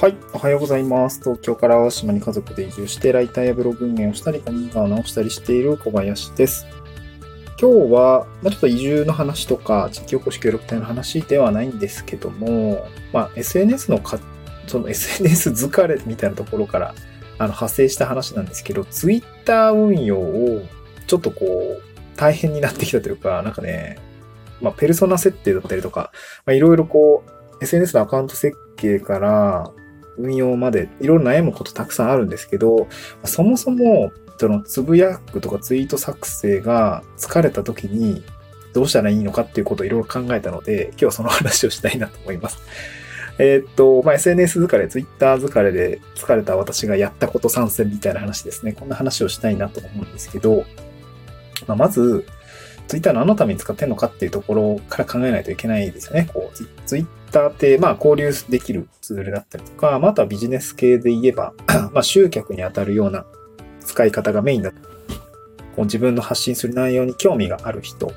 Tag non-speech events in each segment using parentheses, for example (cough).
はい、おはようございます。東京から淡島に家族で移住して、ライターやブログ運営をしたり、古民家を直したりしている小林です。今日は、まあ、ちょっと移住の話とか、地域おこし協力隊の話ではないんですけども、まあ、SNS のか、その SNS 疲れみたいなところから、あの、派生した話なんですけど、Twitter 運用を、ちょっとこう、大変になってきたというか、なんかね、まあ、ペルソナ設定だったりとか、まあ、いろいろこう、SNS のアカウント設計から、運用までいろいろ悩むことたくさんあるんですけど、そもそも、そのつぶやくとかツイート作成が疲れた時にどうしたらいいのかっていうことをいろいろ考えたので、今日はその話をしたいなと思います。えーっと、まあ、SNS 疲れ、Twitter 疲れで疲れた私がやったこと参戦みたいな話ですね。こんな話をしたいなと思うんですけど、まあ、まず、Twitter 何のために使ってんのかっていうところから考えないといけないですよね。こう、Twitter って、まあ、交流できるツールだったりとか、まあ、あとはビジネス系で言えば、(clears throat) まあ、集客に当たるような使い方がメインだ。こう自分の発信する内容に興味がある人。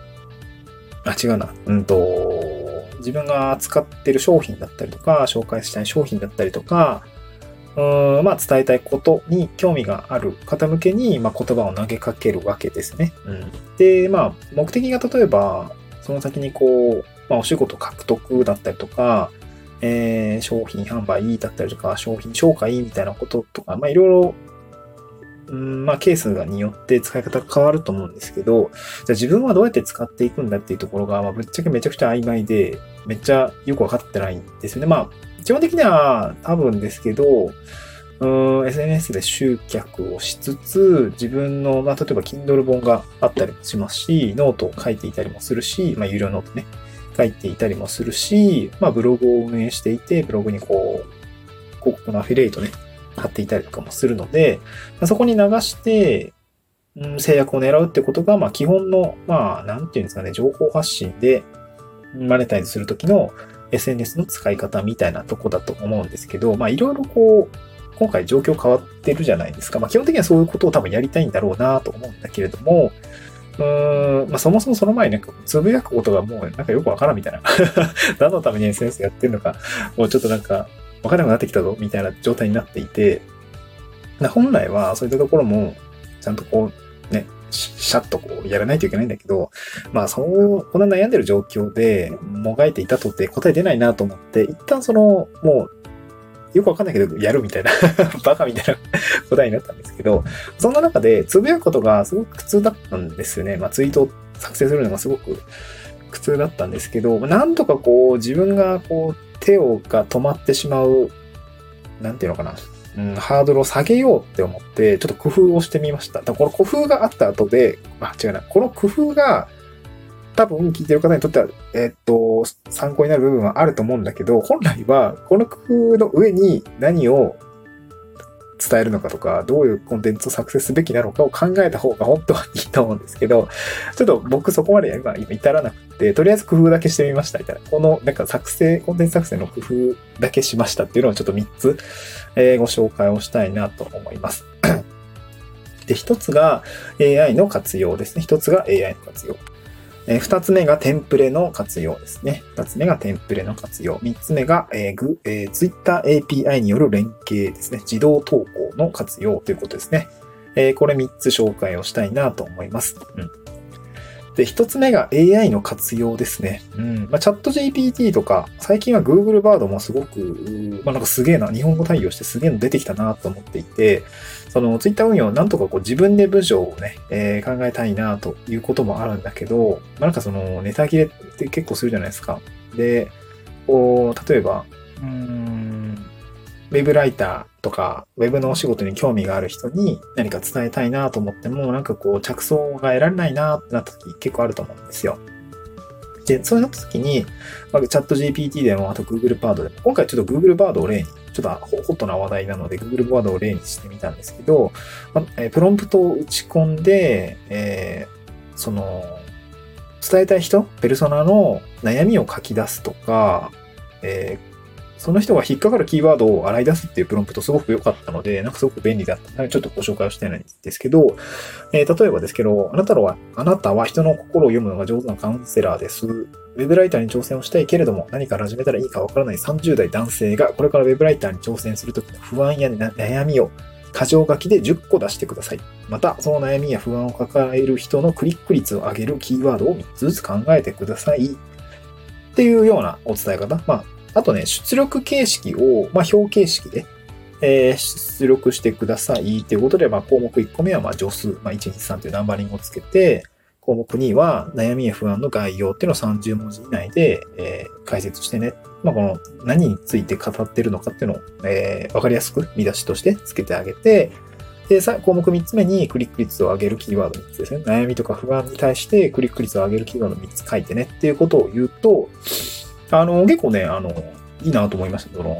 あ、違うな。うんと、自分が扱ってる商品だったりとか、紹介したい商品だったりとか、うーんまあ、伝えたいことに興味がある方向けに、まあ、言葉を投げかけるわけですね。うん、で、まあ、目的が例えば、その先にこう、まあ、お仕事獲得だったりとか、えー商品販売だったりとか、商品紹介みたいなこととか、まあ、いろいろ、うんまあ、ケースによって使い方が変わると思うんですけど、じゃあ自分はどうやって使っていくんだっていうところが、まあ、ぶっちゃけめちゃくちゃ曖昧で、めっちゃよくわかってないんですよね。まあ、基本的には多分ですけど、うん SNS で集客をしつつ、自分の、まあ、例えば Kindle 本があったりもしますし、ノートを書いていたりもするし、まあ、有料ノートね、書いていたりもするし、まあ、ブログを運営していて、ブログにこう、広告のアフィリエイトね、貼っていたりとかもするので、まあ、そこに流して、うん、制約を狙うってことが、まあ、基本の、まあ、なんていうんですかね、情報発信で、マネタイズするときの SNS の使い方みたいなとこだと思うんですけど、まあ、いろいろこう、今回状況変わってるじゃないですか。まあ、基本的にはそういうことを多分やりたいんだろうなと思うんだけれども、うーん、まあ、そもそもその前になんかつぶやくことがもうなんかよくわからんみたいな。(laughs) 何のために SNS やってるのか、もうちょっとなんかわからなくなってきたぞみたいな状態になっていて、本来はそういったところもちゃんとこうね、シャッとこうやらないといけないんだけど、まあそう、こんな悩んでる状況でもがいていたとって答え出ないなと思って、一旦その、もう、よくわかんないけど、やるみたいな、(laughs) バカみたいな答えになったんですけど、そんな中で、つぶやくことがすごく苦痛だったんですよね。まあツイートを作成するのがすごく苦痛だったんですけど、なんとかこう、自分がこう、手をが止まってしまう、なんていうのかな、うん、ハードルを下げようって思って、ちょっと工夫をしてみました。だからこの工夫があった後で、あ、違うな、この工夫が、多分聞いてる方にとっては、えっと、参考になる部分はあると思うんだけど、本来は、この工夫の上に何を伝えるのかとか、どういうコンテンツを作成すべきなのかを考えた方が本当はいいと思うんですけど、ちょっと僕そこまで今、今至らなくて、とりあえず工夫だけしてみましたみたいな。この、なんか作成、コンテンツ作成の工夫だけしましたっていうのをちょっと3つ、えーご紹介をしたいなと思います。(clears throat) で、一つが AI の活用ですね。一つが AI の活用。えー二つ目がテンプレの活用ですね。二つ目がテンプレの活用。三つ目が、えーグえー Twitter API による連携ですね。自動投稿の活用ということですね。えーこれ三つ紹介をしたいなと思います。うん。で、一つ目が AI の活用ですね。うん。まあ、チャット GPT とか、最近は Google バードもすごく、まあ、なんかすげえな、日本語対応してすげえの出てきたなと思っていて、その Twitter 運用なんとかこう自分で文章をね、えー考えたいなということもあるんだけど、まあ、なんかそのネタ切れって結構するじゃないですか。で、こう、例えば、うーん、ウェブライターとか、ウェブのお仕事に興味がある人に何か伝えたいなと思っても、なんかこう、着想が得られないなってなった時結構あると思うんですよ。で、そうなった時に、まあ、チャット GPT でも、あと Google バードでも、今回ちょっと Google バードを例に、ちょっとホットな話題なので Google バードを例にしてみたんですけど、まあえプロンプトを打ち込んで、えーその、伝えたい人、ペルソナの悩みを書き出すとか、えーその人が引っかかるキーワードを洗い出すっていうプロンプトすごく良かったので、なんかすごく便利だったので、ちょっとご紹介をしたいんですけど、えー、例えばですけど、あなたは、あなたは人の心を読むのが上手なカウンセラーです。ウェブライターに挑戦をしたいけれども、何から始めたらいいかわからない30代男性が、これからウェブライターに挑戦するときの不安や悩みを箇条書きで10個出してください。また、その悩みや不安を抱える人のクリック率を上げるキーワードを3つずつ考えてください。っていうようなお伝え方。まあ、あとね、出力形式を、まあ、表形式で、えー、出力してくださいっていうことで、まあ、項目1個目は、まあ、助数、まあ、1、2、3というナンバリングをつけて、項目2は、悩みや不安の概要っていうのを30文字以内で、えー、解説してね。まあ、この何について語ってるのかっていうのを、えー、わかりやすく見出しとしてつけてあげて、で、さ項目3つ目にクリック率を上げるキーワード3つですね。悩みとか不安に対してクリック率を上げるキーワード3つ書いてねっていうことを言うと、あの、結構ね、あの、いいなと思いました。その、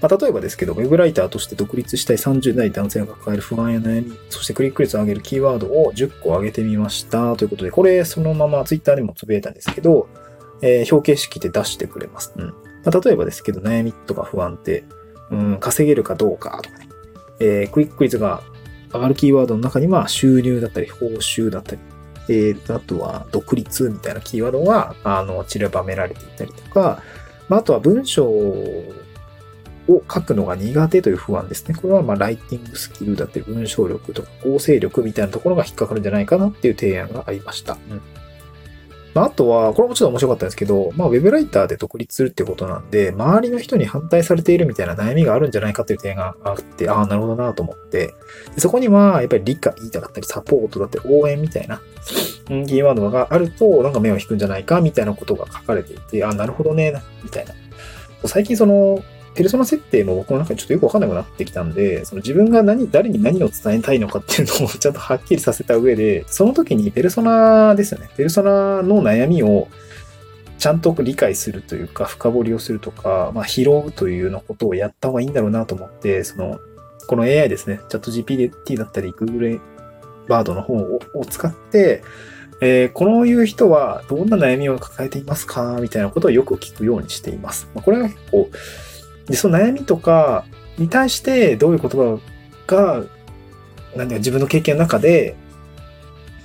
まあ、例えばですけど、ウェブライターとして独立したい30代男性が抱える不安や悩み、そしてクリック率を上げるキーワードを10個上げてみました。ということで、これそのまま Twitter でもつぶやいたんですけど、えー、表形式で出してくれます。うん。まあ、例えばですけど、悩みとか不安って、うん、稼げるかどうかとかね、えー、クリック率が上がるキーワードの中には収入だったり、報酬だったり、えー、あとは独立みたいなキーワードが、あの、散りばめられていたりとか、まあ、あとは文章を書くのが苦手という不安ですね。これは、まあ、ライティングスキルだったり、文章力とか構成力みたいなところが引っかかるんじゃないかなっていう提案がありました。うんまあ、あとは、これもちょっと面白かったんですけど、まあ、ウェブライターで独立するってことなんで、周りの人に反対されているみたいな悩みがあるんじゃないかっていう提案があって、ああ、なるほどなと思って、そこには、やっぱり理解だったり、サポートだったり、応援みたいな、キーワードがあると、なんか目を引くんじゃないか、みたいなことが書かれていて、ああ、なるほどね、みたいな。最近その、ペルソナ設定も僕の中でちょっとよくわかんなくなってきたんで、その自分が何、誰に何を伝えたいのかっていうのを (laughs) ちゃんとはっきりさせた上で、その時にペルソナですよね。ペルソナの悩みをちゃんと理解するというか、深掘りをするとか、まあ、拾うというようなことをやった方がいいんだろうなと思って、その、この AI ですね、チャット GPT だったり、Google バードの方を使って、えー、このいう人はどんな悩みを抱えていますか？みたいなことをよく聞くようにしています。まあ、これが結構、で、その悩みとかに対してどういう言葉が、なんだ自分の経験の中で、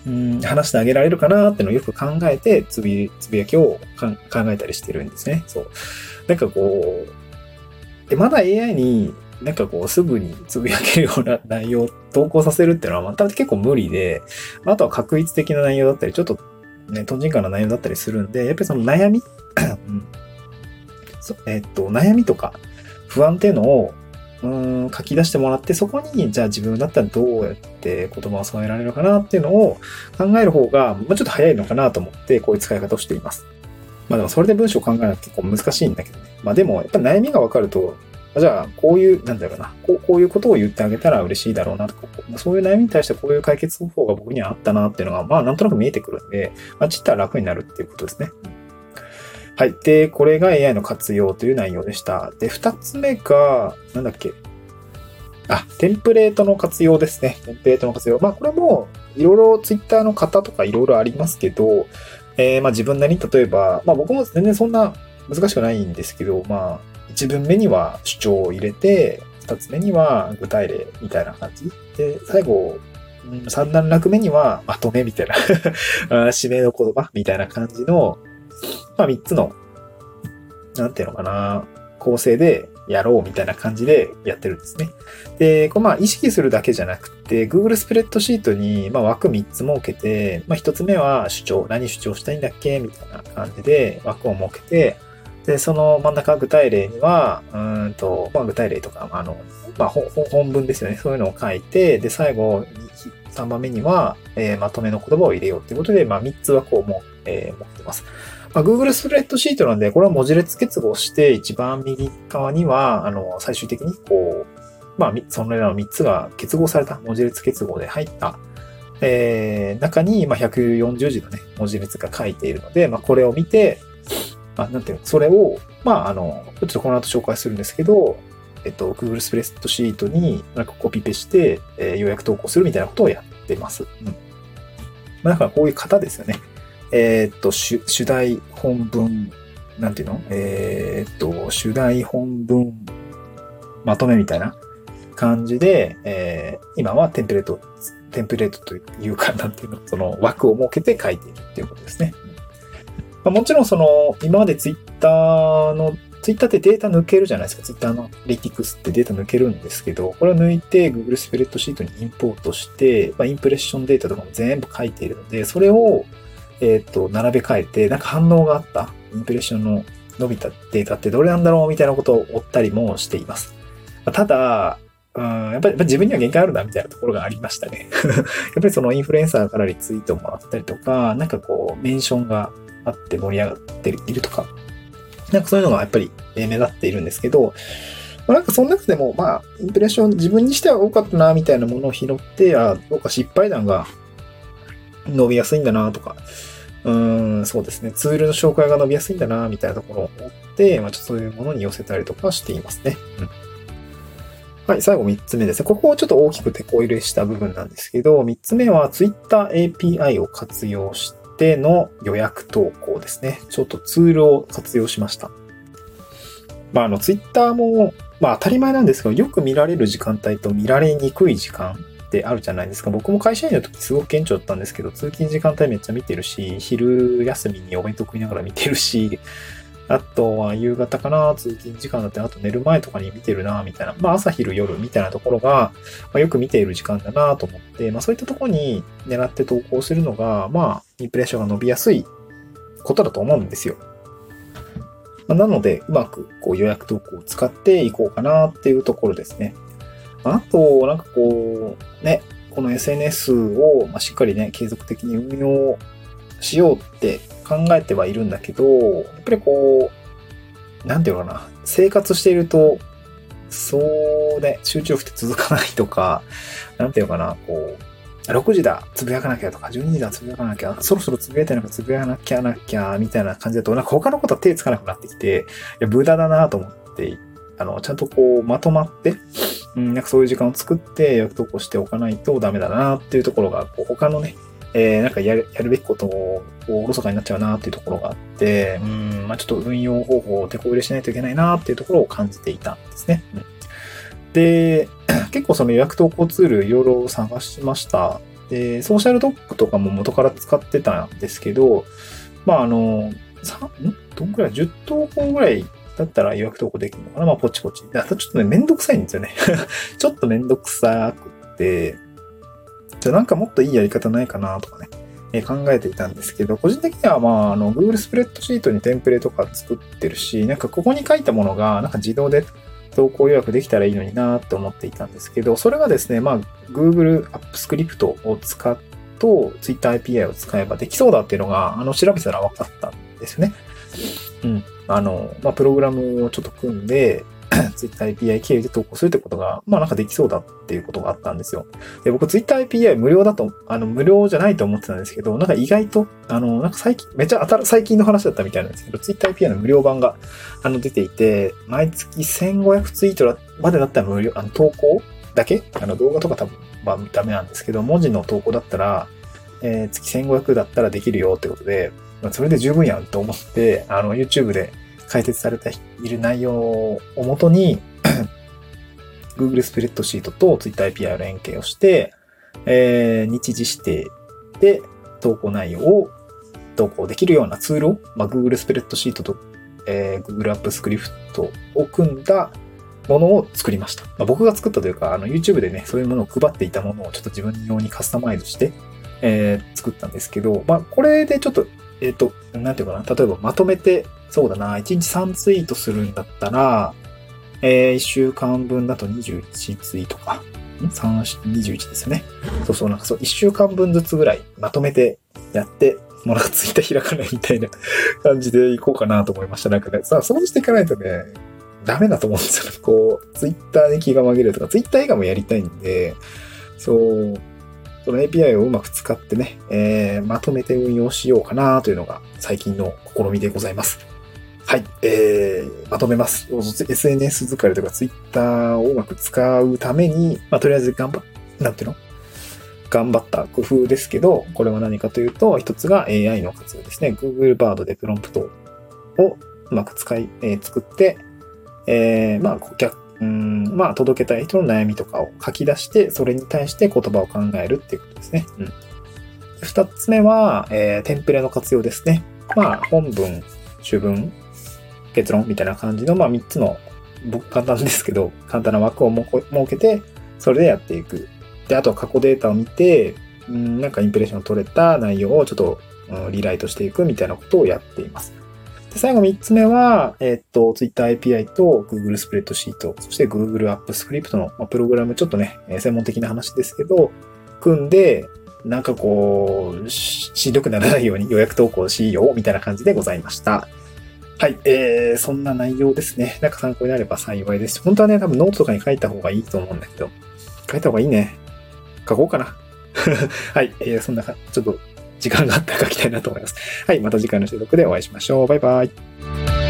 うん、話してあげられるかなっていうのをよく考えて、つぶつぶやきを考えたりしてるんですね。そう。なんかこう、で、まだ AI になんかこう、すぐにつぶやけるような内容を投稿させるっていうのは、また結構無理で、あとは確率的な内容だったり、ちょっとね、とんじんかな内容だったりするんで、やっぱりその悩み、(clears throat) うん、えっと、悩みとか不安っていうのを、うん、書き出してもらって、そこに、じゃあ自分だったらどうやって言葉を添えられるかなっていうのを考える方が、まあ、ちょっと早いのかなと思って、こういう使い方をしています。まあでもそれで文章を考えるのは結構難しいんだけどね。まあでも、やっぱ悩みがわかると、じゃあ、こういう、なんだろうな、こうこういうことを言ってあげたら嬉しいだろうなとか、そういう悩みに対してこういう解決方法が僕にはあったなっていうのが、まあなんとなく見えてくるんで、まあ、ちったら楽になるっていうことですね。はい。で、これが AI の活用という内容でした。で、二つ目が、なんだっけ。あ、テンプレートの活用ですね。テンプレートの活用。まあ、これも、いろいろ Twitter の方とかいろいろありますけど、えー、まあ自分なりに例えば、まあ僕も全然そんな難しくないんですけど、まあ、1文目には主張を入れて、2つ目には具体例みたいな感じ。で、最後、3段落目にはまとめみたいな (laughs) 締めの言葉みたいな感じの、まあ3つの、なんていうのかな、構成でやろうみたいな感じでやってるんですね。で、これまあ意識するだけじゃなくて、Google スプレッドシートにまあ枠3つ設けて、まあ1つ目は主張、何主張したいんだっけみたいな感じで枠を設けて、で、その真ん中具体例には、うんと、まあ、具体例とか、あの、まあ、本文ですよね。そういうのを書いて、で、最後、3番目には、えー、まとめの言葉を入れようということで、まあ、3つはこうも、えー、持ってます。まあ、Google スプレッドシートなんで、これは文字列結合して、一番右側には、あの、最終的にこう、まあ、そのような3つが結合された文字列結合で入った、えー、中に、まあ、140字のね、文字列が書いているので、まあ、これを見て、まあ、なんていうの、それを、まあ、あの、ちょっとこの後紹介するんですけど、えっと、Google スプレッドシートになんかコピペして、えー、予約投稿するみたいなことをやってます。うん。まあ、だからこういう方ですよね。えー、っと主、題、本文、なんていうの？えーっと、主題本文まとめみたいな感じで、えー今はテンプレート、テンプレートというか、なんていうの、その枠を設けて書いているっていうことですね。まあ、もちろんその、今までツイッターの、ツイッターってデータ抜けるじゃないですか。ツイッターのリティクスってデータ抜けるんですけど、これを抜いて Google スプレッドシートにインポートして、まあ、インプレッションデータとかも全部書いているので、それを、えっ、と、並べ替えて、なんか反応があった、インプレッションの伸びたデータってどれなんだろうみたいなことを追ったりもしています。ただ、うん、やっぱり自分には限界あるなみたいなところがありましたね。(laughs) やっぱりそのインフルエンサーからリツイートもらったりとか、なんかこう、メンションがあって盛り上がっているとか、なんかそういうのがやっぱり目立っているんですけど、まあ、なんかその中でも、まあ、インプレッション自分にしては多かったな、みたいなものを拾って、あ、どうか失敗談が伸びやすいんだな、とか、うん、そうですね、ツールの紹介が伸びやすいんだな、みたいなところを思って、まあ、ちょっとそういうものに寄せたりとかしていますね。うんはい、最後3つ目ですね。ここをちょっと大きく手こ入れした部分なんですけど、3つ目は Twitter API を活用しての予約投稿ですね。ちょっとツールを活用しました。まあ、あの、Twitter も、まあ当たり前なんですけど、よく見られる時間帯と見られにくい時間ってあるじゃないですか。僕も会社員の時すごく顕著だったんですけど、通勤時間帯めっちゃ見てるし、昼休みにお弁当食いながら見てるし、あとは夕方かな、通勤時間だって、あと寝る前とかに見てるな、みたいな。まあ朝昼夜みたいなところが、まあ、よく見ている時間だなと思って、まあそういったところに狙って投稿するのが、まあ、インプレッションが伸びやすいことだと思うんですよ。まあなので、うまくこう予約投稿を使っていこうかなっていうところですね。あと、なんかこう、ね、この SNS をしっかりね、継続的に運用しようって考えてはいるんだけど、やっぱりこう、なんていうのかな、生活していると、そうね、集中力って続かないとか、なんていうのかな、こう、6時だ、つぶやかなきゃとか、12時だ、つぶやかなきゃ、そろそろつぶやいてなんかつぶやかなきゃなきゃ、みたいな感じだと、なんか他のことは手つかなくなってきて、いや、無駄だなと思って、あの、ちゃんとこう、まとまって、うん、なんかそういう時間を作って、予約投稿しておかないとダメだなっていうところが、こう他のね、えー、なんかやる、やるべきことを、おろそかになっちゃうなっていうところがあって、うん、まあちょっと運用方法を手こ入れしないといけないなっていうところを感じていたんですね。うんで、(clears throat) 結構その予約投稿ツールいろいろ探しました。で、ソーシャルドックとかも元から使ってたんですけど、まああの、さんどんくらい ?10 投稿ぐらいだったら予約投稿できるのかなまあポチポチ。あとちょっとね、めんどくさいんですよね。(laughs) ちょっとめんどくさくって、じゃあなんかもっといいやり方ないかなとかね、え考えていたんですけど、個人的にはまあ、あの、Google スプレッドシートにテンプレとか作ってるし、なんかここに書いたものが、なんか自動で投稿予約できたらいいのになって思っていたんですけど、それがですね、まあ、Google AppScript を使っと Twitter API を使えばできそうだっていうのが、あの、調べたら分かったんですね。うん。あの、まあ、プログラムをちょっと組んで、(clears throat) Twitter API 経由で投稿するってことが、まあなんかできそうだっていうことがあったんですよ。で、僕 Twitter API 無料だと、あの、無料じゃないと思ってたんですけど、なんか意外と、あの、なんか最近、めっちゃ新最近の話だったみたいなんですけど、Twitter API の無料版が、あの、出ていて、毎月1500ツイートまでだったら無料、あの、投稿だけ？あの、動画とか多分、まあダメなんですけど、文字の投稿だったら、えー月1500だったらできるよってことで、まあそれで十分やんと思って、あの、YouTube で解説されている内容をもとに、(coughs) Google スプレッドシートと Twitter API を連携をして、えー日時指定で投稿内容を投稿できるようなツールを、まあ、Google スプレッドシートと、えー Google App Script を組んだものを作りました。まあ、僕が作ったというか、あの YouTube でね、そういうものを配っていたものをちょっと自分用にカスタマイズして、えー作ったんですけど、まあ、これでちょっと、えっ、と、なんていうかな、例えばまとめて、そうだな、1日3ツイートするんだったら、え1週間分だと21ツイートか。ん ?3、21ですよね。そうそう、なんかそう、1週間分ずつぐらいまとめてやって、もうなんかツイッター開かないみたいな (laughs) 感じでいこうかなと思いました。なんかね、さあ、そうしていかないとね、ダメだと思うんですよ。こう、ツイッターに気が紛れるとか、ツイッター映画もやりたいんで、そう、その API をうまく使ってね、えーまとめて運用しようかなというのが最近の試みでございます。はい、えー、まとめます。SNS 疲れとか Twitter をうまく使うために、まあ、とりあえず頑張っ、なんていうの？頑張った工夫ですけど、これは何かというと、一つが AI の活用ですね。Google Bard でプロンプトをうまく使い、えー作って、えーまあ、顧客、うん、まあ、届けたい人の悩みとかを書き出して、それに対して言葉を考えるっていうことですね。うん。二つ目は、えーテンプレの活用ですね。まあ、本文、主文、結論みたいな感じの、まあ、三つの、僕簡単ですけど、簡単な枠を設けて、それでやっていく。で、あとは過去データを見て、うん、なんかインプレッションを取れた内容をちょっと、うんリライトしていくみたいなことをやっています。で、最後3つ目は、えーっと、Twitter API と Google スプレッドシート、そして Google Apps Script のまあプログラム、ちょっとね、専門的な話ですけど、組んで、なんかこう、ししんどくならないように予約投稿しようみたいな感じでございました。はい、えー、そんな内容ですね。なんか参考になれば幸いです。本当はね、多分ノートとかに書いた方がいいと思うんだけど、書いた方がいいね。書こうかな。(laughs) はい、えー、そんな、ちょっと時間があったら書きたいなと思います。はい、また次回の収録でお会いしましょう。バイバイ。